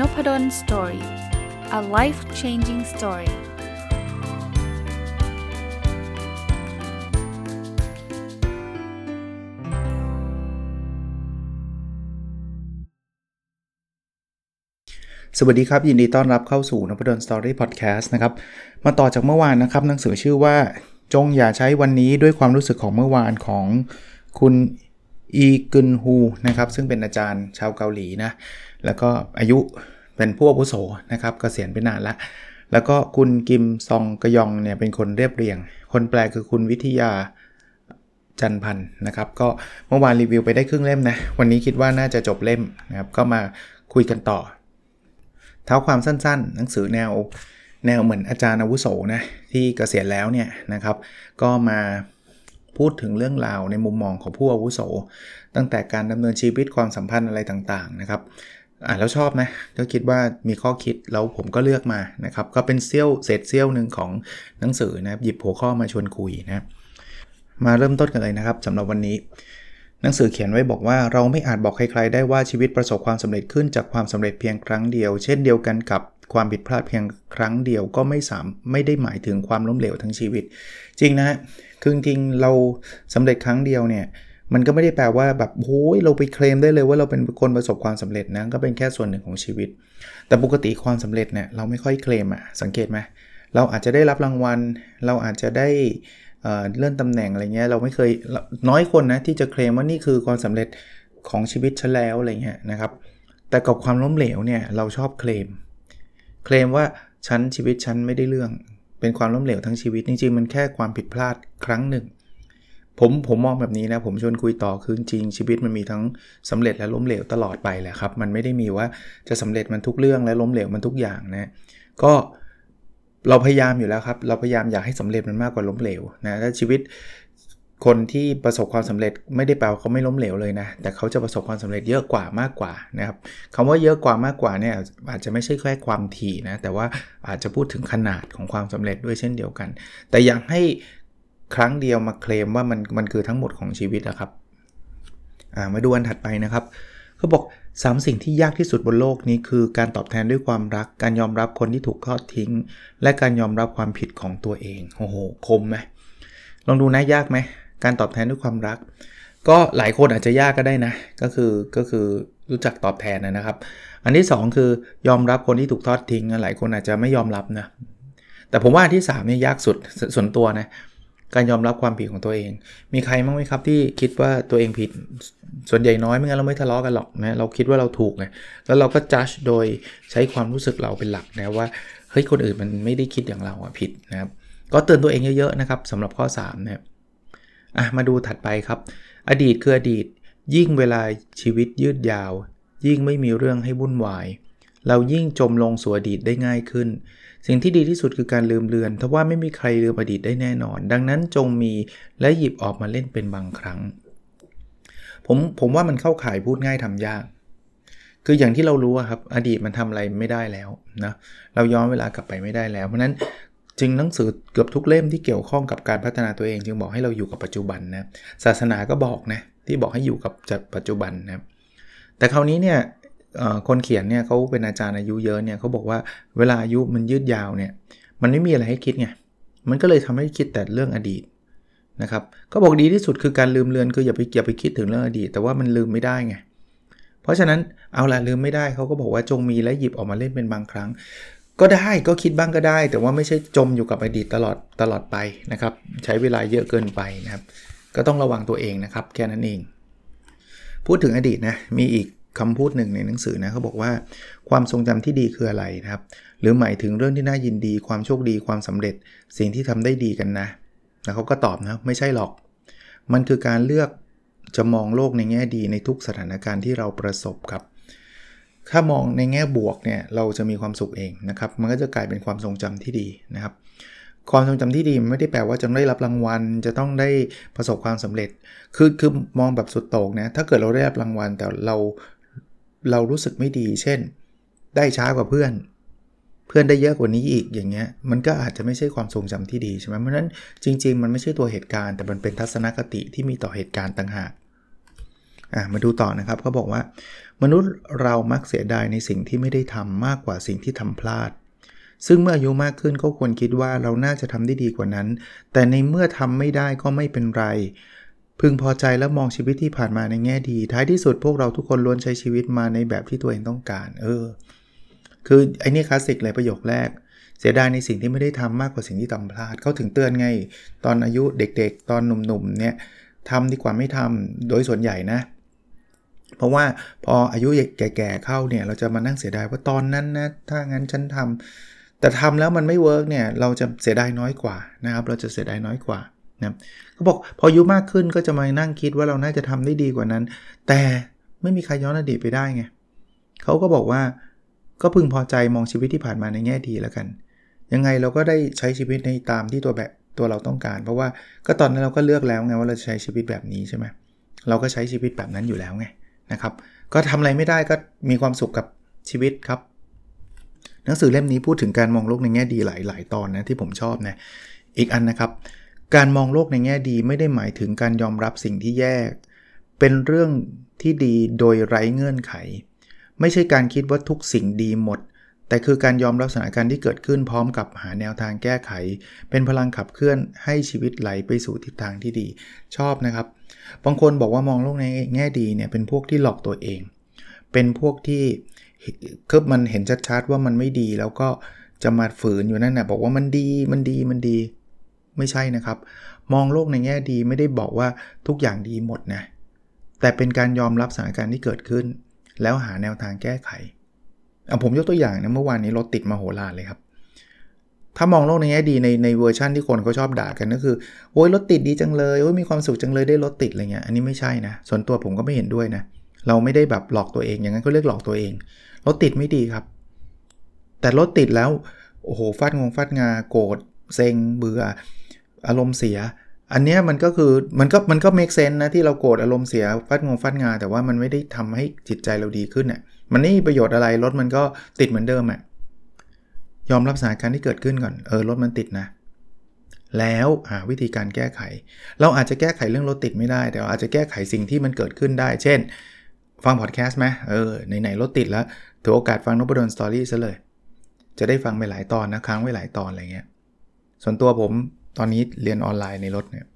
Nopadol story a life changing story สวัสดีครับ ยินดีต้อนรับเข้าสู่นพดล story พอดแคสต์นะครับ มาต่อจากเมื่อวานนะครับ หนังสือชื่อว่าจงอย่าใช้วันนี้ด้วยความรู้สึกของเมื่อวานของคุณอีกึนฮูนะครับ ซึ่งเป็นอาจารย์ชาวเกาหลีนะ แล้วก็อายุ เป็นผู้อาวุโสนะครับกเกษียณไปนานละแล้วก็คุณกิมซองกยองเนี่ยเป็นคนเรียบเรียง คนแปลคือคุณวิทยาจันพันธ์นะครับ ก็เมื่อวานรีวิวไปได้ครึ่งเล่มนะ วันนี้คิดว่าน่าจะจบเล่มนะครับ ก็มาคุยกันต่อ เท้าความสั้นๆ หนังสือแนวแนวเหมือนอาจารย์อาวุโสนะที่เกษียณแล้วเนี่ยนะครับ ก็มาพูดถึงเรื่องราวในมุมมองของผู้อาวุโส ตั้งแต่การดำเนินชีวิตความสัมพันธ์อะไรต่างๆนะครับ อ่านแล้วชอบนะก็คิดว่ามีข้อคิดแล้วผมก็เลือกมานะครับก็เป็นเซี่ยวเศษเซี่ยวหนึ่งของหนังสือนะหยิบหัวข้อมาชวนคุยนะมาเริ่มต้นกันเลยนะครับสำหรับวันนี้ หนังสือเขียนไว้บอกว่าเราไม่อาจบอกใครๆได้ว่าชีวิตประสบความสำเร็จขึ้นจากความสำเร็จเพียงครั้งเดียว เช่นเดียวกันกับความผิดพลาดเพียงครั้งเดียวก็ไม่สามไม่ได้หมายถึงความล้มเหลวทั้งชีวิต จริงนะคือจริงเราสำเร็จครั้งเดียวเนี่ย มันก็ไม่ได้แปลว่าแบบโอ้ยเราไปเคลมได้เลยว่าเราเป็นคนประสบความสำเร็จนะก็เป็นแค่ส่วนหนึ่งของชีวิต แต่ปกติความสำเร็จเนี่ยเราไม่ค่อยเคลมอะสังเกตไหมเราอาจจะได้รับรางวัล เราอาจจะได้เลื่อนตำแหน่งอะไรเงี้ยเราไม่เคยน้อยคนนะที่จะเคลมว่านี่คือความสำเร็จของชีวิตฉันแล้วอะไรเงี้ยนะครับ แต่กับความล้มเหลวเนี่ยเราชอบเคลม เคลมว่าฉันชีวิตฉันไม่ได้เรื่อง เป็นความล้มเหลวทั้งชีวิตจริงๆมันแค่ความผิดพลาดครั้งหนึ่ง ผมผมมองแบบนี้นะ ผมชวนคุยต่อคือจริง ชีวิตมันมีทั้งสำเร็จและล้มเหลวตลอดไปแหละครับ มันไม่ได้มีว่าจะสำเร็จมันทุกเรื่องและล้มเหลวมันทุกอย่างนะก็เราพยายามอยู่แล้วครับ เราพยายามอยากให้สำเร็จมันมากกว่าล้มเหลวนะถ้าชีวิตคนที่ประสบความสำเร็จไม่ได้แปลว่าเขาไม่ล้มเหลวเลยนะ แต่เขาจะประสบความสำเร็จเยอะกว่ามากกว่านะครับคำว่าเยอะกว่ามากกว่าเนี่ยอาจจะไม่ใช่แค่ความถี่นะแต่ว่าอาจจะพูดถึงขนาดของความสำเร็จด้วยเช่นเดียวกัน แต่อยากให้ ครั้งเดียวมาเคลมว่ามันมันคือทั้งหมดของชีวิตนะครับมาดูอันถัดไปนะครับเขาบอกสามสิ่งที่ยากที่สุดบนโลกนี้คือการตอบแทนด้วยความรัก การยอมรับคนที่ถูกทอดทิ้ง และการยอมรับความผิดของตัวเองโอ้โหคมไหมลองดูนะยากไหมการตอบแทนด้วยความรัก ก็หลายคนอาจจะยากก็ได้นะ ก็คือก็คือรู้จักตอบแทนนะครับ อันที่ 2 คือยอมรับคนที่ถูกทอดทิ้งหลายคนอาจจะไม่ยอมรับนะแต่ผมว่าที่3เนี่ยยากสุดส่วนตัวนะ การยอมรับความผิดของตัวเอง มีใครบ้างไหมครับที่คิดว่าตัวเองผิดส่วนใหญ่น้อยไม่งั้นเราไม่ทะเลาะกันหรอกนะเราคิดว่าเราถูกไงแล้วเราก็จัดโดยใช้ความรู้สึกเราเป็นหลักนะว่าเฮ้ยคนอื่นมันไม่ได้คิดอย่างเราอะผิดนะครับก็เตือนตัวเองเยอะๆนะครับสำหรับข้อ3นะครับอะมาดูถัดไปครับ อดีตคืออดีต ยิ่งเวลาชีวิตยืดยาว ยิ่งไม่มีเรื่องให้วุ่นวาย เรายิ่งจมลงสู่อดีตได้ง่ายขึ้น สิ่งที่ดีที่สุดคือการลืมเลือนทว่าไม่มีใครลืมอดีตได้แน่นอน ดังนั้นจงมีและหยิบออกมาเล่นเป็นบางครั้ง ผมผมว่ามันเข้าข่ายพูดง่ายทำยาก คืออย่างที่เรารู้ครับอดีตมันทำอะไรไม่ได้แล้วนะเราย้อนเวลากลับไปไม่ได้แล้วเพราะนั้นจึงหนังสือเกือบทุกเล่มที่เกี่ยวข้องกับการพัฒนาตัวเอง จึงบอกให้เราอยู่กับปัจจุบันนะศาสนาก็บอกนะที่บอกให้อยู่กับปัจจุบันนะแต่คราวนี้เนี่ย คนเขียนเนี่ยเขาเป็นอาจารย์อายุเยอะเนี่ยเขาบอกว่าเวลาอายุมันยืดยาวเนี่ยมันไม่มีอะไรให้คิดไงมันก็เลยทำให้คิดแต่เรื่องอดีตนะครับก็บอกดีที่สุดคือการลืมเลือนคืออย่าไปอย่าไปคิดถึงเรื่องอดีต แต่ว่ามันลืมไม่ได้ไงเพราะฉะนั้นเอาละลืมไม่ได้เขาก็บอกว่าจงมีและหยิบออกมาเล่นเป็นบางครั้ง ก็ได้ก็คิดบ้างก็ได้ แต่ว่าไม่ใช่จมอยู่กับอดีตตลอดตลอดไปนะครับใช้เวลาเยอะเกินไปนะครับ ก็ต้องระวังตัวเองนะครับแค่นั้นเอง พูดถึงอดีตนะมีอีก คำพูดหนึ่งในหนังสือนะเขาบอกว่าความทรงจำที่ดีคืออะไรนะครับ หรือหมายถึงเรื่องที่น่ายินดี ความโชคดีความสำเร็จ สิ่งที่ทำได้ดีกันนะแล้วเขาก็ตอบนะไม่ใช่หรอก มันคือการเลือกจะมองโลกในแง่ดีในทุกสถานการณ์ที่เราประสบครับ ถ้ามองในแง่บวกเนี่ยเราจะมีความสุขเองนะครับ มันก็จะกลายเป็นความทรงจำที่ดีนะครับ ความทรงจำที่ดีไม่ได้แปลว่าจะได้รับรางวัล จะต้องได้ประสบความสำเร็จ คือคือมองแบบสุดโต่งนะ ถ้าเกิดเราได้รับรางวัลแต่เรา เรารู้สึกไม่ดี เช่น ได้ช้ากว่าเพื่อน เพื่อนได้เยอะกว่านี้อีกอย่างเงี้ย มันก็อาจจะไม่ใช่ความทรงจำที่ดีใช่ไหมเพราะนั้นจริง ๆ มันไม่ใช่ตัวเหตุการณ์ แต่มันเป็นทัศนคติที่มีต่อเหตุการณ์ต่างหากอะมาดูต่อนะครับเขาบอกว่า มนุษย์เรามักเสียดายในสิ่งที่ไม่ได้ทำมากกว่าสิ่งที่ทำพลาด ซึ่งเมื่ออายุมากขึ้นก็ควรคิดว่าเราน่าจะทำได้ดีกว่านั้น แต่ในเมื่อทำไม่ได้ก็ไม่เป็นไร พึงพอใจและมองชีวิตที่ผ่านมาในแง่ดี ท้ายที่สุดพวกเราทุกคนล้วนใช้ชีวิตมาในแบบที่ตัวเองต้องการ เออ คือไอ้นี่คลาสสิกเลยประโยคแรก เสียดายในสิ่งที่ไม่ได้ทำมากกว่าสิ่งที่ทำพลาดเขาถึงเตือนไง ตอนอายุเด็กๆ ตอนหนุ่มๆเนี่ยทำดีกว่าไม่ทำโดยส่วนใหญ่นะ เพราะว่าพออายุแก่ๆเข้าเนี่ย เราจะมานั่งเสียดายว่าตอนนั้นนะถ้างั้นฉันทำแต่ทำแล้วมันไม่ work เนี่ยเราจะเสียดายน้อยกว่านะครับเราจะเสียดายน้อยกว่า นะเขาบอกพออายุมากขึ้นก็จะมานั่งคิดว่าเราน่าจะทำได้ดีกว่านั้น แต่ไม่มีใครย้อนอดีตไปได้ไงเขาก็บอกว่าก็พึงพอใจมองชีวิตที่ผ่านมาในแง่ดีแล้วกัน ยังไงเราก็ได้ใช้ชีวิตในตามที่ตัวแบบตัวเราต้องการ เพราะว่าก็ตอนนั้นเราก็เลือกแล้วไงว่าเราจะใช้ชีวิตแบบนี้ใช่ไหมเราก็ใช้ชีวิตแบบนั้นอยู่แล้วไงนะครับ ก็ทำอะไรไม่ได้ก็มีความสุขกับชีวิตครับ หนังสือเล่มนี้พูดถึงการมองโลกในแง่ดีหลายๆตอนนะที่ผมชอบนะอีกอันนะครับ การมองโลกในแง่ดีไม่ได้หมายถึงการยอมรับสิ่งที่แย่เป็นเรื่องที่ดีโดยไร้เงื่อนไข ไม่ใช่การคิดว่าทุกสิ่งดีหมด แต่คือการยอมรับสถานการณ์ที่เกิดขึ้นพร้อมกับหาแนวทางแก้ไข เป็นพลังขับเคลื่อนให้ชีวิตไหลไปสู่ทิศทางที่ดีชอบนะครับ บางคนบอกว่ามองโลกในแง่ดีเนี่ยเป็นพวกที่หลอกตัวเอง เป็นพวกที่คือมันเห็นชัดๆว่ามันไม่ดีแล้วก็จะมาฝืนอยู่นั่นนะบอกว่ามันดีมันดีมันดี ไม่ใช่นะครับ มองโลกในแง่ดีไม่ได้บอกว่าทุกอย่างดีหมดนะ แต่เป็นการยอมรับสถานการณ์ที่เกิดขึ้น แล้วหาแนวทางแก้ไขเอาผมยกตัวอย่างนะเมื่อวานนี้รถติดมาโหฬารเลยครับ ถ้ามองโลกในแง่ดีในในเวอร์ชั่นที่คนเขาชอบด่ากันก็คือโอ้ยรถติดดีจังเลยโอ้ยมีความสุขจังเลยได้รถติดอะไรเงี้ยอันนี้ไม่ใช่นะ ส่วนตัวผมก็ไม่เห็นด้วยนะเราไม่ได้แบบหลอกตัวเองอย่างนั้นก็เรียกหลอกตัวเองรถติดไม่ดีครับ แต่รถติดแล้วโอ้โหฟาดงงฟาดงาโกรธเซ็งเบื่อ อารมณ์เสีย อันนี้มันก็คือมันก็มันก็เมคเซนนะที่เราโกรธอารมณ์เสียฟาดงงฟาดงา แต่ว่ามันไม่ได้ทำให้จิตใจเราดีขึ้นน่ะมันไม่มีประโยชน์อะไรรถมันก็ติดเหมือนเดิมอะยอมรับสถานการณ์ที่เกิดขึ้นก่อนเออรถมันติดนะ แล้วหาวิธีการแก้ไข เราอาจจะแก้ไขเรื่องรถติดไม่ได้ แต่เราอาจจะแก้ไขสิ่งที่มันเกิดขึ้นได้ เช่น ฟังพอดแคสต์ไหมเออไหนๆรถติดแล้วถือโอกาสฟัง Nopadol's Story ซะเลย จะได้ฟังไปหลายตอนนะค้างไว้หลายตอนอะไรเงี้ยส่วนตัวผม ตอนนี้เรียนออนไลน์ในรถเนี่ย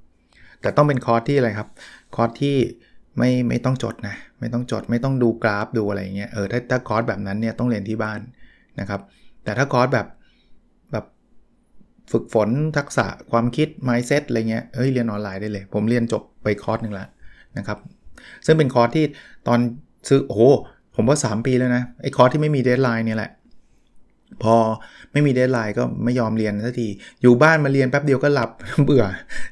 แต่ต้องเป็นคอร์สที่อะไรครับ คอร์สที่ไม่ไม่ต้องจดนะ ไม่ต้องจดไม่ต้องดูกราฟดูอะไรเงี้ยเออถ้าถ้าคอร์สแบบนั้นเนี่ยต้องเรียนที่บ้านนะครับ แต่ถ้าคอร์สแบบแบบฝึกฝนทักษะความคิด mindset อะไรเงี้ยเฮ้ยเรียนออนไลน์ได้เลย ผมเรียนจบไปคอร์สหนึ่งแล้วนะครับ ซึ่งเป็นคอร์สที่ตอนซื้อโอ้โหผมว่า 3 ปีแล้วนะไอ้คอร์สที่ไม่มี deadline เนี่ยแหละ พอไม่มี deadline ก็ไม่ยอมเรียนสักที อยู่บ้านมาเรียนแป๊บเดียวก็หลับเบื่อ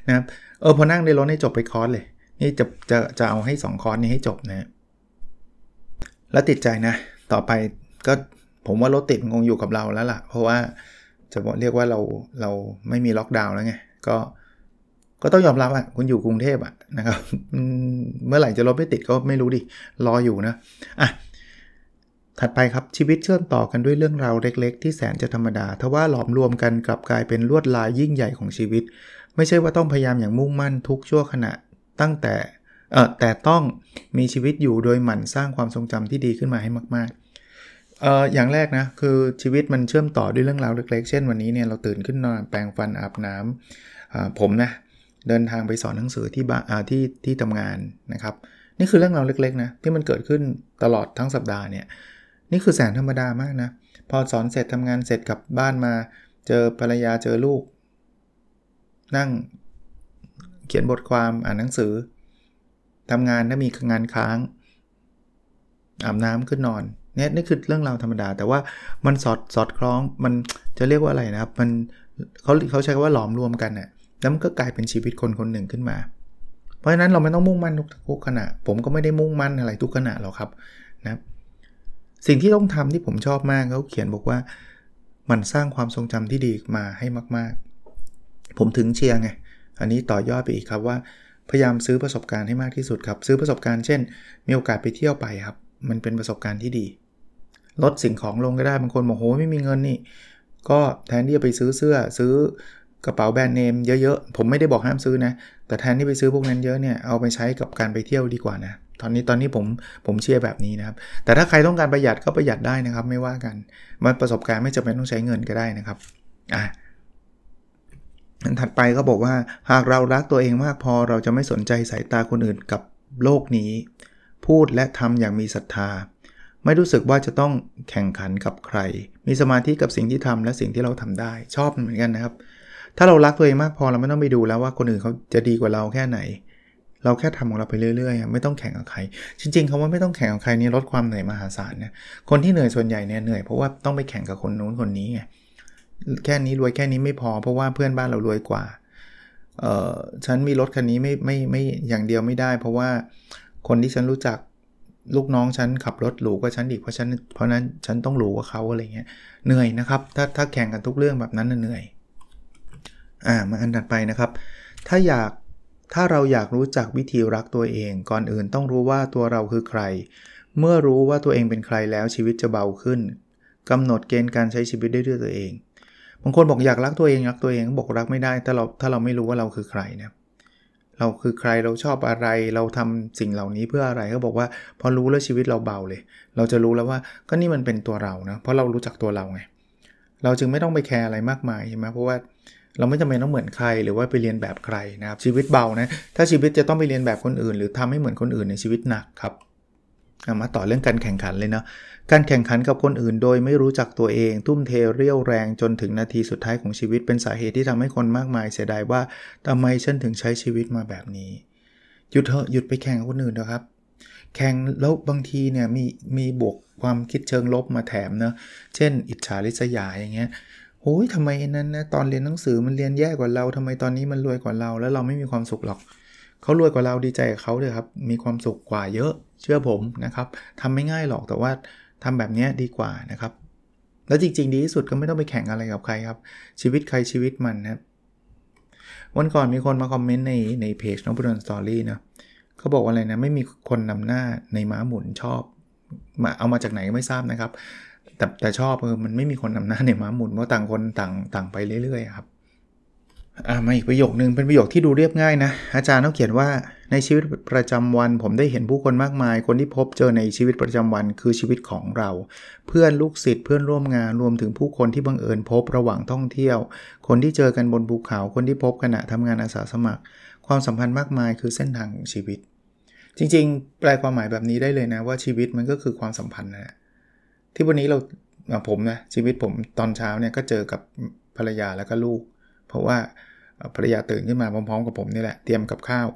นะครับ เออพอนั่งในรถให้จบไปคอร์สเลย นี่จะจะจะเอาให้ 2 คอร์สนี้ให้จบนะ แล้วติดใจนะ ต่อไปก็ผมว่ารถติดคงอยู่กับเราแล้วล่ะ เพราะว่าจะเรียกว่าเราเราไม่มีล็อกดาวน์แล้วไง ก็ก็ต้องยอมรับอะ คุณอยู่กรุงเทพอะนะครับ เมื่อไหร่จะรถไม่ติดก็ไม่รู้ดิ รออยู่นะ อะ ถัดไปครับชีวิตเชื่อมต่อกันด้วยเรื่องราวเล็ก ๆ ที่แสนจะธรรมดาทว่าหลอมรวมกันกลับกลายเป็นลวดลายยิ่งใหญ่ของชีวิต ไม่ใช่ว่าต้องพยายามอย่างมุ่งมั่นทุกชั่วขณะตั้งแต่เออแต่ต้องมีชีวิตอยู่โดยหมั่นสร้างความทรงจำที่ดีขึ้นมาให้มากๆเอออย่างแรกนะคือชีวิตมันเชื่อมต่อด้วยเรื่องราวเล็ก ๆ เช่นวันนี้เนี่ยเราตื่นขึ้นนอนแปรงฟันอาบน้ำผมนะเดินทางไปสอนหนังสือที่บ้านที่ที่ทำงานนะครับนี่คือเรื่องราวเล็กๆนะที่มันเกิดขึ้นตลอดทั้งสัปดาห์เนี่ย นี่คือแสนธรรมดามากนะ พอสอนเสร็จทำงานเสร็จกลับบ้านมา เจอภรรยาเจอลูก นั่งเขียนบทความอ่านหนังสือทำงานถ้ามีงานค้างอาบน้ำขึ้นนอนเนี่ยนี่คือเรื่องราวธรรมดา แต่ว่ามันสอดสอดคล้องมันจะเรียกว่าอะไรนะครับ มันเขาเขาใช้คำว่าหลอมรวมกันนะ่ยแล้วมันก็กลายเป็นชีวิตคนคนหนึ่งขึ้นมา เพราะฉะนั้นเราไม่ต้องมุ่งมั่นทุกขณะ ผมก็ไม่ได้มุ่งมั่นอะไรทุกขณะหรอกครับนะ สิ่งที่ต้องทำที่ผมชอบมากเขาเขียนบอกว่ามันสร้างความทรงจำที่ดีมาให้มาก ๆ ผมถึงเชียร์ไง อันนี้ต่อยอดไปอีกครับว่า พยายามซื้อประสบการณ์ให้มากที่สุดครับ ซื้อประสบการณ์เช่น มีโอกาสไปเที่ยวไปครับ มันเป็นประสบการณ์ที่ดี ลดสิ่งของลงก็ได้บางคนบอกโหไม่มีเงินนี่ ก็แทนที่จะไปซื้อเสื้อซื้อกระเป๋าแบรนด์เนมเยอะ ๆ ผมไม่ได้บอกห้ามซื้อนะ แต่แทนที่ไปซื้อพวกนั้นเยอะเนี่ยเอาไปใช้กับการไปเที่ยวดีกว่านะ ตอนนี้ตอนนี้ผมผมเชื่อแบบนี้นะครับ แต่ถ้าใครต้องการประหยัดก็ประหยัดได้นะครับ ไม่ว่ากัน มันประสบการณ์ไม่จำเป็นต้องใช้เงินก็ได้นะครับอะอันถัดไปก็บอกว่าหากเรารักตัวเองมากพอเราจะไม่สนใจสายตาคนอื่นกับโลกนี้ พูดและทำอย่างมีศรัทธา ไม่รู้สึกว่าจะต้องแข่งขันกับใคร มีสมาธิกับสิ่งที่ทำและสิ่งที่เราทำได้ ชอบเหมือนกันนะครับ ถ้าเรารักตัวเองมากพอเราไม่ต้องไปดูแล้วว่าคนอื่นเขาจะดีกว่าเราแค่ไหน เราแค่ทำของเราไปเรื่อยๆ ไม่ต้องแข่งกับใคร จริงๆคาว่าไม่ต้องแข่งกับใครนี่ลดความเหนื่อยมหาศาลนะคนที่เหนื่อยส่วนใหญ่เนี่ยเหนื่อยเพราะว่าต้องไปแข่งกับคนนู้นคนนี้ไงแค่นี้รวยแค่นี้ไม่พอเพราะว่าเพื่อนบ้านเรารวยกว่าเออฉันมีรถคันนี้ไม่ไม่ไม่อย่างเดียวไม่ได้ เพราะว่าคนที่ฉันรู้จักลูกน้องฉันขับรถหรูกว่าฉันอีกเพราะฉันเพราะนั้นฉันต้องหรูกว่าเขาอะไรเงี้ยเหนื่อยนะครับ ถ้าถ้าแข่งกันทุกเรื่องแบบนั้นเหนื่อยอ่ามาอันถัดไปนะครับ ถ้าอยาก ถ้าเราอยากรู้จักวิธีรักตัวเอง ก่อนอื่นต้องรู้ว่าตัวเราคือใคร เมื่อรู้ว่าตัวเองเป็นใครแล้วชีวิตจะเบาขึ้นกำหนดเกณฑ์การใช้ชีวิตได้ด้วยตัวเอง บางคนบอกอยากรักตัวเองรักตัวเองบอกรักไม่ได้ถ้าเราถ้าเราไม่รู้ว่าเราคือใครนะเราคือใครเราชอบอะไรเราทำสิ่งเหล่านี้เพื่ออะไรก็บอกว่า พอรู้แล้วชีวิตเราเบาเลย เราจะรู้แล้วว่าก็นี่มันเป็นตัวเรานะเพราะเรารู้จักตัวเราไงเราจึงไม่ต้องไปแคร์อะไรมากมายใช่ไหมเพราะว่า เราไม่จำเป็นต้องเหมือนใครหรือว่าไปเรียนแบบใครนะครับชีวิตเบานะถ้าชีวิตจะต้องไปเรียนแบบคนอื่น หรือทำให้เหมือนคนอื่นในชีวิตหนักครับมาต่อเรื่องการแข่งขันเลยเนาะการแข่งขันกับคนอื่น โดยไม่รู้จักตัวเอง ทุ่มเทเรี่ยวแรงจนถึงนาทีสุดท้ายของชีวิตเป็นสาเหตุที่ทำให้คนมากมายเสียดายว่าทำไมฉันถึงใช้ชีวิตมาแบบนี้ หยุดเถอะหยุดไปแข่งกับคนอื่นนะครับ แข่งแล้วบางทีเนี่ยมีมีบวกความคิดเชิงลบมาแถมเนะเช่น อิจฉาริษยาอย่างเงี้ย โอ้ยทำไมนั้นนะตอนเรียนหนังสือมันเรียนแย่กว่าเราทำไมตอนนี้มันรวยกว่าเรา แล้วเราไม่มีความสุขหรอก เขารวยกว่าเราดีใจกับเขาเลยครับ มีความสุขกว่าเยอะ เชื่อผมนะครับทำไม่ง่ายหรอกแต่ว่าทำแบบนี้ดีกว่านะครับ แล้วจริงๆ ดีที่สุดก็ไม่ต้องไปแข่งอะไรกับใครครับ ชีวิตใครชีวิตมันนะวันก่อนมีคนมาคอมเมนต์ในในเพจน้องพุดนสตอรี่นะเขาบอกว่าอะไรนะ ไม่มีคนนำหน้าในม้าหมุนชอบมาเอามาจากไหนก็ไม่ทราบนะครับ แต่แต่ชอบเออมันไม่มีคนนำหน้าในม้าหมุนเพราะต่างคนต่างต่างไปเรื่อยๆครับอ่ามาอีกประโยคนึงเป็นประโยคที่ดูเรียบง่ายนะ อาจารย์เขาเขียนว่าในชีวิตประจำวันผมได้เห็นผู้คนมากมาย คนที่พบเจอในชีวิตประจำวันคือชีวิตของเรา เพื่อนลูกศิษย์เพื่อนร่วมงานรวมถึงผู้คนที่บังเอิญพบระหว่างท่องเที่ยว คนที่เจอกันบนภูเขาคนที่พบขณะทำงานอาสาสมัคร ความสัมพันธ์มากมายคือเส้นทางของชีวิต จริงๆ แปลความหมายแบบนี้ได้เลยนะว่าชีวิตมันก็คือความสัมพันธ์นะ ที่วันนี้เราผมนะชีวิตผมตอนเช้าเนี่ยก็เจอกับภรรยาแล้วก็ลูก เพราะว่าภรรยาตื่นขึ้นมาพร้อมๆ กับผมนี่แหละเตรียมกับข้าว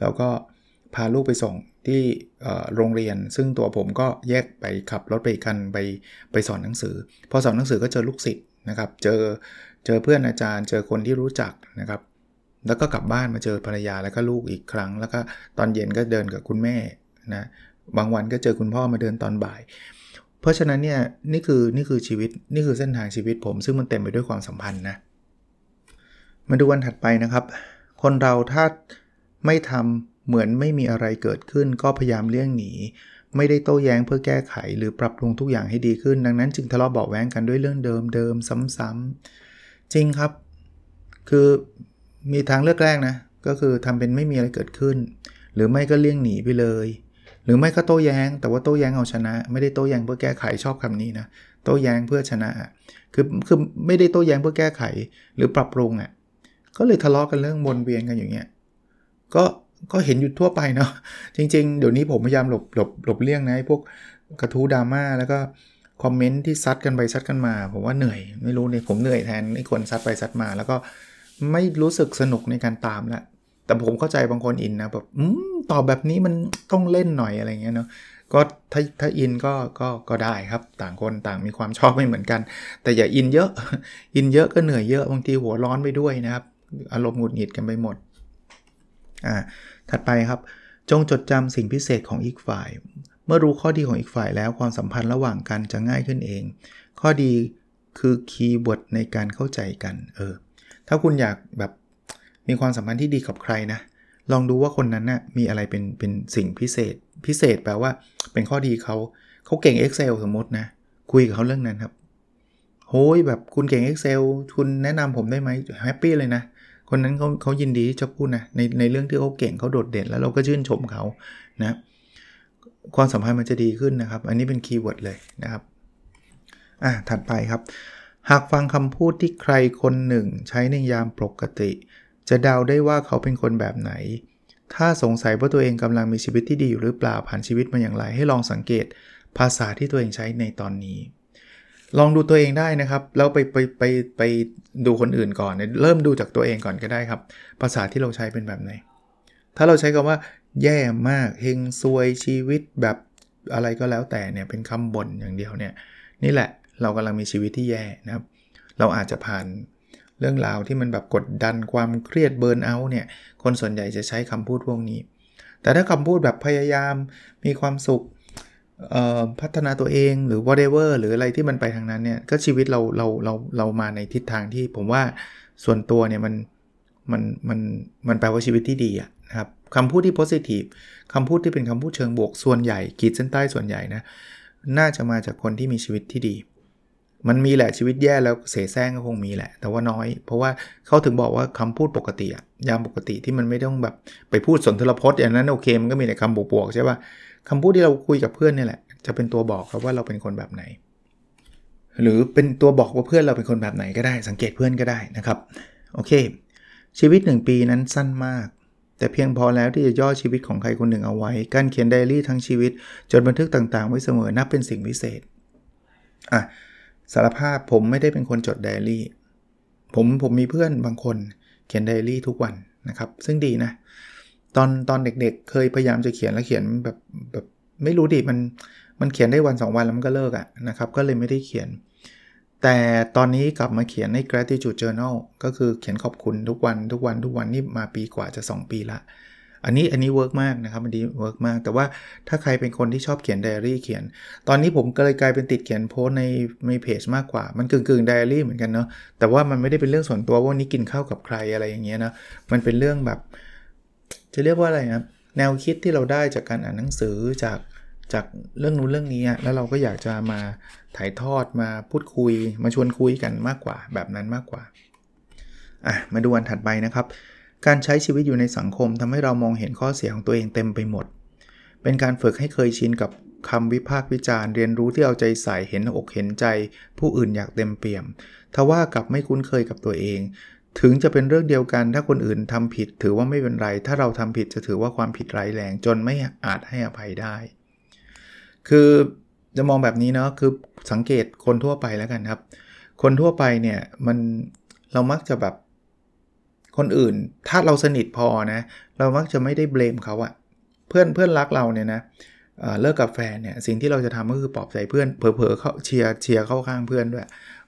แล้วก็พาลูกไปส่งที่โรงเรียน ซึ่งตัวผมก็แยกไปขับรถไปกันไปไปสอนหนังสือ พอสอนหนังสือก็เจอลูกศิษย์นะครับ เจอเจอเพื่อนอาจารย์ เจอคนที่รู้จักนะครับ แล้วก็กลับบ้านมาเจอภรรยาแล้วก็ลูกอีกครั้ง แล้วก็ตอนเย็นก็เดินกับคุณแม่นะบางวันก็เจอคุณพ่อมาเดินตอนบ่าย เพราะฉะนั้นเนี่ยนี่คือนี่คือชีวิตนี่คือเส้นทางชีวิตผม ซึ่งมันเต็มไปด้วยความสัมพันธ์นะมาดูวันถัดไปนะครับ คนเราถ้าไม่ทำเหมือนไม่มีอะไรเกิดขึ้น ก็พยายามเลี่ยงหนี ไม่ได้โต้แย้งเพื่อแก้ไข หรือปรับปรุงทุกอย่างให้ดีขึ้น ดังนั้นจึงทะเลาะเบาแว้งกันด้วยเรื่องเดิมเดิมซ้ำๆจริงครับ คือมีทางเลือกแรกนะก็คือทำเป็นไม่มีอะไรเกิดขึ้น หรือไม่ก็เลี่ยงหนีไปเลย หรือไม่ก็โต้แย้ง แต่ว่าโต้แย้งเอาชนะ ไม่ได้โต้แย้งเพื่อแก้ไขชอบคำนี้นะโต้แย้งเพื่อชนะคือคือไม่ได้โต้แย้งเพื่อแก้ไขหรือปรับปรุงอะ่ะก็เลยทะเลาะกันเรื่องวนเวียนกันอย่างเงี้ยก็ก็เห็นอยู่ทั่วไปเนาะจริง ๆ เดี๋ยวนี้ผมพยายามหลบหลบหลบเลี่ยงนะพวกกระทู้ดราม่าแล้วก็คอมเมนต์ที่ซัดกันไปซัดกันมา ผมว่าเหนื่อยไม่รู้เนี่ยผมเหนื่อยแทนไอ้คนซัดไปซัดมา แล้วก็ไม่รู้สึกสนุกในการตามละแต่ผมเข้าใจบางคนอินนะแบบอืม ตอบแบบนี้มันต้องเล่นหน่อยอะไรเงี้ยเนาะก็ถ้าถ้าอินก็ก็ก็ได้ครับ ต่างคนต่างมีความชอบไม่เหมือนกัน แต่อย่าอินเยอะ อินเยอะก็เหนื่อยเยอะบางทีหัวร้อนไปด้วยนะครับ อารมณ์หงุดหงิดกันไปหมดอ่าถัดไปครับ จงจดจำสิ่งพิเศษของอีกฝ่าย เมื่อรู้ข้อดีของอีกฝ่ายแล้วความสัมพันธ์ระหว่างกันจะง่ายขึ้นเอง ข้อดีคือ keyword ในการเข้าใจกัน เออ ถ้าคุณอยากแบบมีความสัมพันธ์ที่ดีกับใครนะ ลองดูว่าคนนั้นน่ะมีอะไรเป็นเป็นสิ่งพิเศษ พิเศษแปลว่า เป็นข้อดีเขาเขาเก่ง Excel สมมตินะ คุยกับเขาเรื่องนั้นครับโฮ้ยแบบคุณเก่ง Excel คุณแนะนำผมได้ไหม happy เลยนะ คนนั้นเขาเขายินดีที่จะพูดนะในในเรื่องที่เขาเก่งเขาโดดเด่น แล้วเราก็ชื่นชมเขานะความสัมพันธ์มันจะดีขึ้นนะครับ อันนี้เป็นคีย์เวิร์ดเลยนะครับอะถัดไปครับ หากฟังคำพูดที่ใครคนหนึ่ง ใช้ในยามปกติ จะเดาได้ว่าเขาเป็นคนแบบไหน ถ้าสงสัยว่าตัวเองกำลังมีชีวิตที่ดีอยู่หรือเปล่าผ่านชีวิตมาอย่างไร ให้ลองสังเกตภาษาที่ตัวเองใช้ในตอนนี้ ลองดูตัวเองได้นะครับแล้วไปไปไปไปดูคนอื่นก่อน เริ่มดูจากตัวเองก่อนก็ได้ครับ ภาษาที่เราใช้เป็นแบบไหน ถ้าเราใช้คำว่า แย่มากเฮงซวยชีวิตแบบอะไรก็แล้วแต่เนี่ยเป็นคำบ่นอย่างเดียวเนี่ยนี่แหละเรากำลังมีชีวิตที่แย่นะครับ เราอาจจะผ่าน เรื่องราวที่มันแบบกดดันความเครียดเบิร์นเอาท์เนี่ย คนส่วนใหญ่จะใช้คำพูดพวกนี้ แต่ถ้าคำพูดแบบพยายามมีความสุขพัฒนาตัวเองหรือ whatever หรืออะไรที่มันไปทางนั้นเนี่ย ก็ชีวิตเราเราเราเรามาในทิศทางที่ผมว่าส่วนตัวเนี่ยมันมันมันมันแปลว่าชีวิตที่ดีอะนะครับคำพูดที่ positive คำพูดที่เป็นคำพูดเชิงบวกส่วนใหญ่ กีดเส้นใต้ส่วนใหญ่นะ น่าจะมาจากคนที่มีชีวิตที่ดี มันมีแหละชีวิตแย่แล้วเสแสร้งก็คงมีแหละ แต่ว่าน้อย เพราะว่าเขาถึงบอกว่าคำพูดปกติอะยามปกติที่มันไม่ต้องแบบไปพูดสนทรพจน์อย่างนั้นโอเคมันก็มีแต่คำบวกๆใช่ป่ะคำพูดที่เราคุยกับเพื่อนนี่แหละ จะเป็นตัวบอกครับว่าเราเป็นคนแบบไหน หรือเป็นตัวบอกว่าเพื่อนเราเป็นคนแบบไหนก็ได้สังเกตเพื่อนก็ได้นะครับโอเค ชีวิต 1 ปีนั้นสั้นมาก แต่เพียงพอแล้วที่จะย่อชีวิตของใครคนหนึ่งเอาไว้ การเขียนไดอารี่ทั้งชีวิต จดบันทึกต่างๆ ไว้เสมอนับเป็นสิ่งพิเศษอะ สารภาพผมไม่ได้เป็นคนจดไดอารี่ ผมผมมีเพื่อนบางคนเขียนไดอารี่ทุกวันนะครับ ซึ่งดีนะ ตอนตอนเด็กๆ เคยพยายามจะเขียนแล้วเขียนแบบแบบไม่รู้ดิมันมันเขียนได้วัน 2 วันแล้วมันก็เลิกอะนะครับ ก็เลยไม่ได้เขียน แต่ตอนนี้กลับมาเขียนใน gratitude journal ก็คือเขียนขอบคุณทุกวันทุกวันทุกวันนี่มาปีกว่าจะ 2 ปีละ อันนี้อันนี้ work มากนะครับอันนี้ work มาก แต่ว่าถ้าใครเป็นคนที่ชอบเขียนไดอารี่เขียน ตอนนี้ผมก็เลยกลายเป็นติดเขียนโพสต์ในในเพจมากกว่า มันกึ่งกึ่งไดอารี่เหมือนกันเนาะแต่ว่ามันไม่ได้เป็นเรื่องส่วนตัวว่านี้กินข้าวกับใครอะไรอย่างเงี้ยนะมันเป็นเรื่องแบบ จะเรียกว่าอะไรครับแนวคิดที่เราได้จากการอ่านหนังสือจากจากเรื่องนู้นเรื่องนี้แล้วเราก็อยากจะมาถ่ายทอดมาพูดคุย มาชวนคุยกันมากกว่าแบบนั้นมากกว่าอะมาดูวันถัดไปนะครับ การใช้ชีวิตอยู่ในสังคมทำให้เรามองเห็นข้อเสียของตัวเองเต็มไปหมด เป็นการฝึกให้เคยชินกับคำวิพากษ์วิจารณ์เรียนรู้ที่เอาใจใส่เห็นอกเห็นใจ ผู้อื่นอยากเต็มเปี่ยม ทว่ากับไม่คุ้นเคยกับตัวเอง ถึงจะเป็นเรื่องเดียวกันถ้าคนอื่นทำผิด ถือว่าไม่เป็นไร ถ้าเราทำผิดจะถือว่าความผิดร้ายแรงจนไม่อาจให้อภัยได้ คือจะมองแบบนี้เนาะคือสังเกตคนทั่วไปแล้วกันครับ คนทั่วไปเนี่ยมันเรามักจะแบบ คนอื่นถ้าเราสนิทพอนะ เรามักจะไม่ได้เบลมเขาอะเพื่อนเพื่อนรักเราเนี่ยนะเลิกกับแฟนเนี่ยสิ่งที่เราจะทำก็คือปลอบใจเพื่อนเผลอๆเขาเชียร์เชียร์เข้าข้างเพื่อนด้วย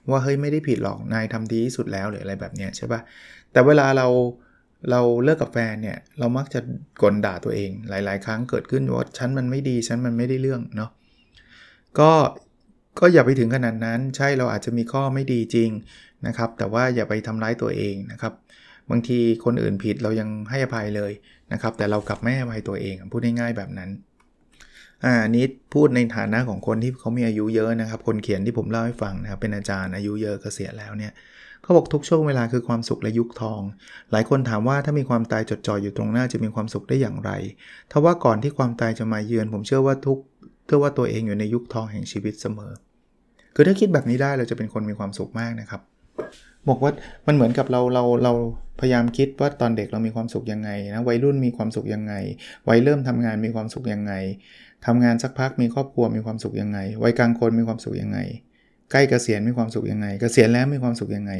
ว่าเฮ้ยไม่ได้ผิดหรอกนายทำดีที่สุดแล้วหรืออะไรแบบเนี้ยใช่ปะ่ะแต่เวลาเราเราเลิกกับแฟนเนี่ยเรามักจะกลด่าตัวเองหลาย ๆ ครั้งเกิดขึ้นว่าฉันมันไม่ดีฉันมันไม่ได้เรื่องเนาะก็ก็อย่าไปถึงขนาดนั้น ใช่เราอาจจะมีข้อไม่ดีจริงนะครับ แต่ว่าอย่าไปทำร้ายตัวเองนะครับ บางทีคนอื่นผิดเรายังให้อภัยเลยนะครับ แต่เรากลับไม่ให้อภัยตัวเองพูดง่ายๆแบบนั้นอ่านี้พูดในฐานะของคนที่เขามีอายุเยอะนะครับ คนเขียนที่ผมเล่าให้ฟังนะครับ เป็นอาจารย์อายุเยอะเกษียณแล้วเนี่ยเขาบอกทุกช่วงเวลาคือความสุขและยุคทอง หลายคนถามว่าถ้ามีความตายจดจ่ออยู่ตรงหน้าจะมีความสุขได้อย่างไรถ้าว่าก่อนที่ความตายจะมาเยือน ผมเชื่อว่าทุกเชื่อว่าตัวเองอยู่ในยุคทองแห่งชีวิตเสมอ คือถ้าคิดแบบนี้ได้เราจะเป็นคนมีความสุขมากนะครับ บอกว่ามันเหมือนกับเราเราเราพยายามคิดว่าตอนเด็กเรามีความสุขยังไงนะวัยรุ่นมีความสุขยังไง วัยเริ่มทำงานมีความสุขยังไงทำงานสักพักมีครอบครัวมีความสุขยังไง วัยกลางคนมีความสุขยังไง ใกล้เกษียณมีความสุขยังไง เกษียณแล้วมีความสุขยังไง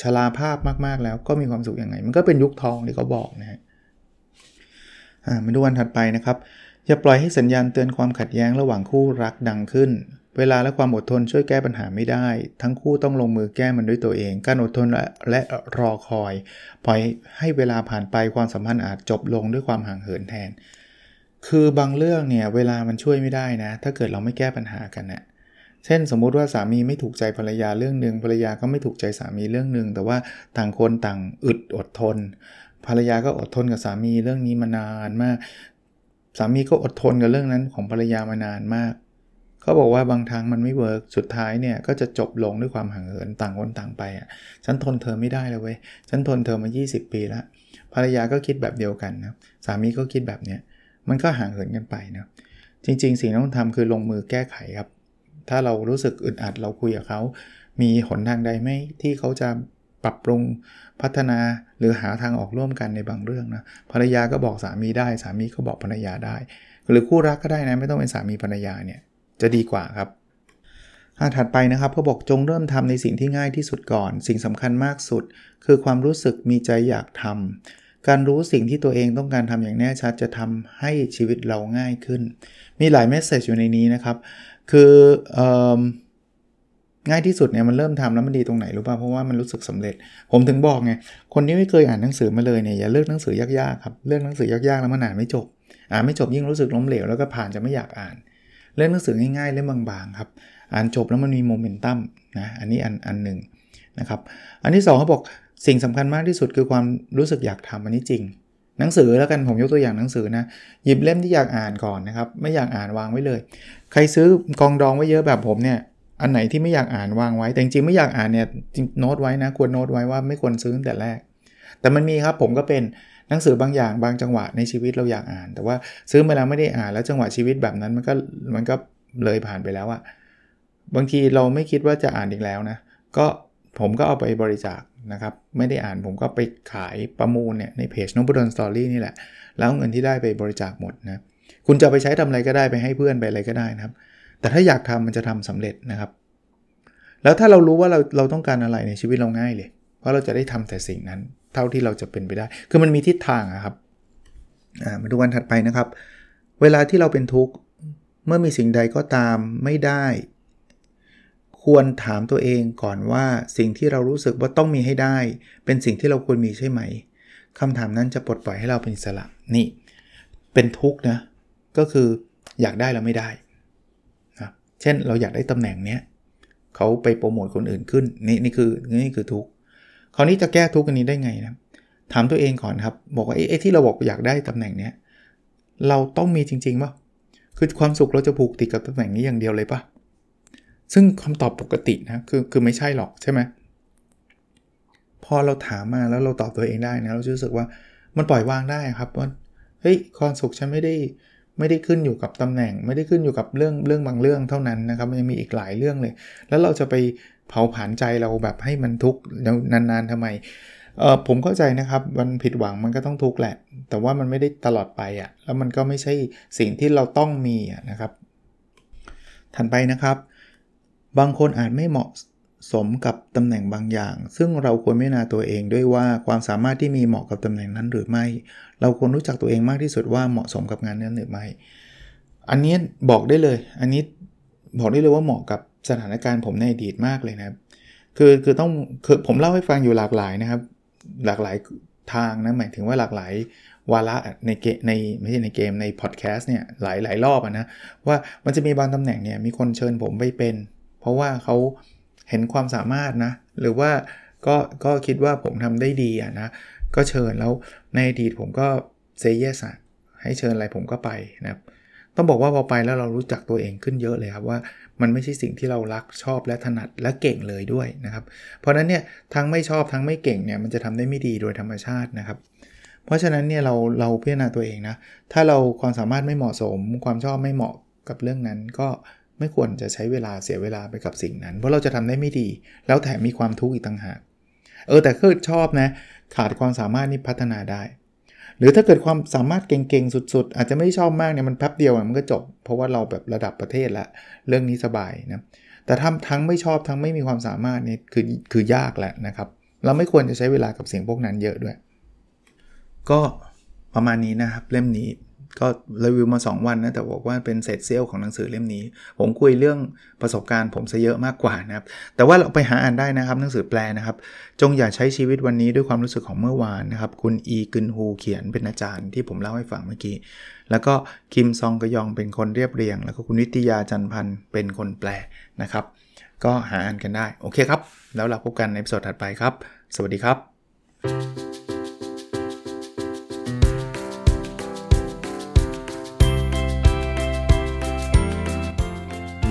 ชราภาพมากๆแล้วก็มีความสุขยังไง มันก็เป็นยุคทองที่เขาบอกนะฮะมาดูวันถัดไปนะครับอย่าปล่อยให้สัญญาณเตือนความขัดแย้งระหว่างคู่รักดังขึ้น เวลาและความอดทนช่วยแก้ปัญหาไม่ได้ ทั้งคู่ต้องลงมือแก้มันด้วยตัวเอง การอดทนและรอคอย ปล่อยให้เวลาผ่านไปความสัมพันธ์อาจจบลงด้วยความห่างเหินแทน คือบางเรื่องเนี่ยเวลามันช่วยไม่ได้นะ ถ้าเกิดเราไม่แก้ปัญหากันเนะี่ยเช่น สมมุติว่าสามีไม่ถูกใจภรรยาเรื่องหนึ่งภรรยาก็ไม่ถูกใจสามีเรื่องหนึ่งแต่ว่าต่างคนต่างอึดอดทน ภรรยาก็อดทนกับสามีเรื่องนี้มานานมาก สามีก็อดทนกับเรื่องนั้นของภรรยามานานมาก เขาบอกว่าบางทางมันไม่เวิร์กสุดท้ายเนี่ยก็จะจบลงด้วยความห่างเหินต่างคนต่างไปอะฉันทนเธอไม่ได้เลยเว้ยฉันทนเธอมา 20 ปีแล้วภรรยาก็คิดแบบเดียวกันนะสามีก็คิดแบบเนี้ยมันก็ห่างเหินกันไปนะจริง ๆ สิ่งที่ต้องทำคือลงมือแก้ไขครับ ถ้าเรารู้สึกอึดอัดเราคุยกับเขา มีหนทางใดไหมที่เขาจะปรับปรุงพัฒนาหรือหาทางออกร่วมกันในบางเรื่องนะภรรยาก็บอกสามีได้ สามีก็บอกภรรยาได้ หรือคู่รักก็ได้นะไม่ต้องเป็นสามีภรรยาเนี่ย จะดีกว่าครับถัดไปนะครับเขาบอกจงเริ่มทำในสิ่งที่ง่ายที่สุดก่อน สิ่งสำคัญมากสุด คือความรู้สึกมีใจอยากทำการรู้สิ่งที่ตัวเองต้องการทำอย่างแน่ชัดจะทำให้ชีวิตเราง่ายขึ้น มีหลายเมสเซจอยู่ในนี้นะครับ คืออง่ายที่สุดเนี่ยมันเริ่มทำแล้วมันดีตรงไหนรู้ป่ะเพราะว่ามันรู้สึกสำเร็จ ผมถึงบอกไงคนที่ไม่เคยอ่านหนังสือมาเลยเนี่ยอย่าเลือกหนังสือยากๆครับเลือกหนังสือยากๆแล้วมันอ่านไม่จบอ่านไม่จบยิ่งรู้สึกล้มเหลวแล้วก็ผ่านจะไม่อยากอ่าน เลือกหนังสือง่ายๆเล่มบางๆครับอ่านจบแล้วมันมีโมเมนตัมนะอันนี้อันอันหนึ่งนะครับอันที่2เขาบอกสิ่งสำคัญมากที่สุดคือความรู้สึกอยากทำอันนี้จริง หนังสือแล้วกันผมยกตัวอย่างหนังสือนะหยิบเล่มที่อยากอ่านก่อนนะครับไม่อยากอ่านวางไว้เลย ใครซื้อกองดองไว้เยอะแบบผมเนี่ยอันไหนที่ไม่อยากอ่านวางไว้ แต่จริงๆไม่อยากอ่านเนี่ยโน้ตไว้นะควรโน้ตไว้ว่าไม่ควรซื้อตั้งแต่แรก แต่มันมีครับผมก็เป็น หนังสือบางอย่างบางจังหวะในชีวิตเราอยากอ่าน แต่ว่าซื้อมาแล้วไม่ได้อ่านแล้วจังหวะชีวิตแบบนั้นมันก็มันก็เลยผ่านไปแล้วอะบางทีเราไม่คิดว่าจะอ่านอีกแล้วนะก็ผมก็เอาไปบริจาคนะครับไม่ได้อ่านผมก็ไปขายประมูลเนี่ยในเพจนบดนสตอรี่นี่แหละ แล้วเงินที่ได้ไปบริจาคหมดนะคุณจะไปใช้ทำอะไรก็ได้ไปให้เพื่อนไปอะไรก็ได้นะครับ แต่ถ้าอยากทำมันจะทำสำเร็จนะครับ แล้วถ้าเรารู้ว่าเราเราต้องการอะไรในชีวิตเราง่ายเลย เพราะเราจะได้ทำแต่สิ่งนั้น เท่าที่เราจะเป็นไปได้ คือมันมีทิศทางครับมาดูวันถัดไปนะครับ เวลาที่เราเป็นทุกข์เมื่อมีสิ่งใดก็ตามไม่ได้ ควรถามตัวเองก่อนว่าสิ่งที่เรารู้สึกว่าต้องมีให้ได้ เป็นสิ่งที่เราควรมีใช่ไหมคำถามนั้นจะปลดปล่อยให้เราเป็นอิสระนี่ เป็นทุกข์นะก็คืออยากได้แล้วไม่ได้เช่นเราอยากได้ตำแหน่งเนี้ยเขาไปโปรโมทคนอื่นขึ้นนี่นี่คือนี่คือทุก คราวนี้จะแก้ทุกอันนี้ได้ไงนะถามตัวเองก่อนครับ บอกว่าไอ้ที่เราบอกอยากได้ตำแหน่งเนี้ยเราต้องมีจริงๆป่ะคือความสุขเราจะผูกติดกับตำแหน่งนี้อย่างเดียวเลยป่ะซึ่งคำตอบปกตินะคือคือไม่ใช่หรอกใช่ไหมพอเราถามมาแล้วเราตอบตัวเองได้นะเราจะรู้สึกว่ามันปล่อยวางได้ครับว่าเฮ้ยความสุขฉันไม่ได้ไม่ได้ขึ้นอยู่กับตำแหน่ง ไม่ได้ขึ้นอยู่กับเรื่องเรื่องบางเรื่องเท่านั้นนะครับมันยังมีอีกหลายเรื่องเลย แล้วเราจะไป เผาผลาญใจเราแบบให้มันทุกข์นานๆทำไมเออผมเข้าใจนะครับมันผิดหวังมันก็ต้องทุกข์แหละ แต่ว่ามันไม่ได้ตลอดไปอะ่ะแล้วมันก็ไม่ใช่สิ่งที่เราต้องมีอะนะครับ ถัดไปนะครับ บางคนอาจไม่เหมาะสมกับตำแหน่งบางอย่าง ซึ่งเราควรไม่นาตัวเองด้วยว่าความสามารถที่มีเหมาะกับตำแหน่งนั้นหรือไม่ เราควรรู้จักตัวเองมากที่สุดว่าเหมาะสมกับงานนั้นหรือไม่ อันนี้บอกได้เลย อันนี้บอกได้เลยว่าเหมาะกับ สถานการณ์ผมในอดีตมากเลยนะครับ คือคือต้องคือผมเล่าให้ฟังอยู่หลากหลายนะครับ หลากหลายทางนะหมายถึงว่าหลากหลายวาระในเกในไม่ใช่ในเกมในพอดแคสต์เนี่ยหลายหลายรอบนะว่ามันจะมีบางตำแหน่งเนี่ยมีคนเชิญผมไปเป็น เพราะว่าเขาเห็นความสามารถนะ หรือว่าก็ก็คิดว่าผมทำได้ดีอะนะ ก็เชิญแล้วในอดีตผมก็เซเยสอะให้เชิญอะไรผมก็ไปนะครับ ต้องบอกว่าพอไปแล้วเรารู้จักตัวเองขึ้นเยอะเลยครับว่ามันไม่ใช่สิ่งที่เรารักชอบและถนัดและเก่งเลยด้วยนะครับ เพราะนั้นเนี่ยทั้งไม่ชอบทั้งไม่เก่งเนี่ยมันจะทำได้ไม่ดีโดยธรรมชาตินะครับ เพราะฉะนั้นเนี่ยเราเราพิจารณาตัวเองนะถ้าเราความสามารถไม่เหมาะสม ความชอบไม่เหมาะกับเรื่องนั้น ก็ไม่ควรจะใช้เวลาเสียเวลาไปกับสิ่งนั้น เพราะเราจะทำได้ไม่ดี แล้วแถมมีความทุกข์อีกต่างหากเออแต่ถ้าชอบนะขาดความสามารถนี่พัฒนาได้ หรือถ้าเกิดความสามารถเก่งๆ สุดๆ อาจจะไม่ชอบมากเนี่ยมันแป๊บเดียวมันก็จบ เพราะว่าเราแบบระดับประเทศละเรื่องนี้สบายนะแต่ทาทั้งไม่ชอบทั้งไม่มีความสามารถนี่คือคือยากแหละนะครับ เราไม่ควรจะใช้เวลากับสิ่งพวกนั้นเยอะด้วย ก็ประมาณนี้นะครับเล่มนี้ ก็รีวิวมา 2 วันนะแต่บอกว่าเป็นเศษเซลล์ของหนังสือเล่มนี้ ผมคุยเรื่องประสบการณ์ผมซะเยอะมากกว่านะครับ แต่ว่าเราไปหาอ่านได้นะครับหนังสือแปลนะครับ จงอย่าใช้ชีวิตวันนี้ด้วยความรู้สึกของเมื่อวานนะครับ คุณอีกึนฮูเขียนเป็นอาจารย์ที่ผมเล่าให้ฟังเมื่อกี้ แล้วก็คิมซองกยองเป็นคนเรียบเรียง แล้วก็คุณวิทยาจันพันธ์เป็นคนแปลนะครับ ก็หาอ่านกันได้โอเคครับ แล้วเราพบกันในสดถัดไปครับ สวัสดีครับ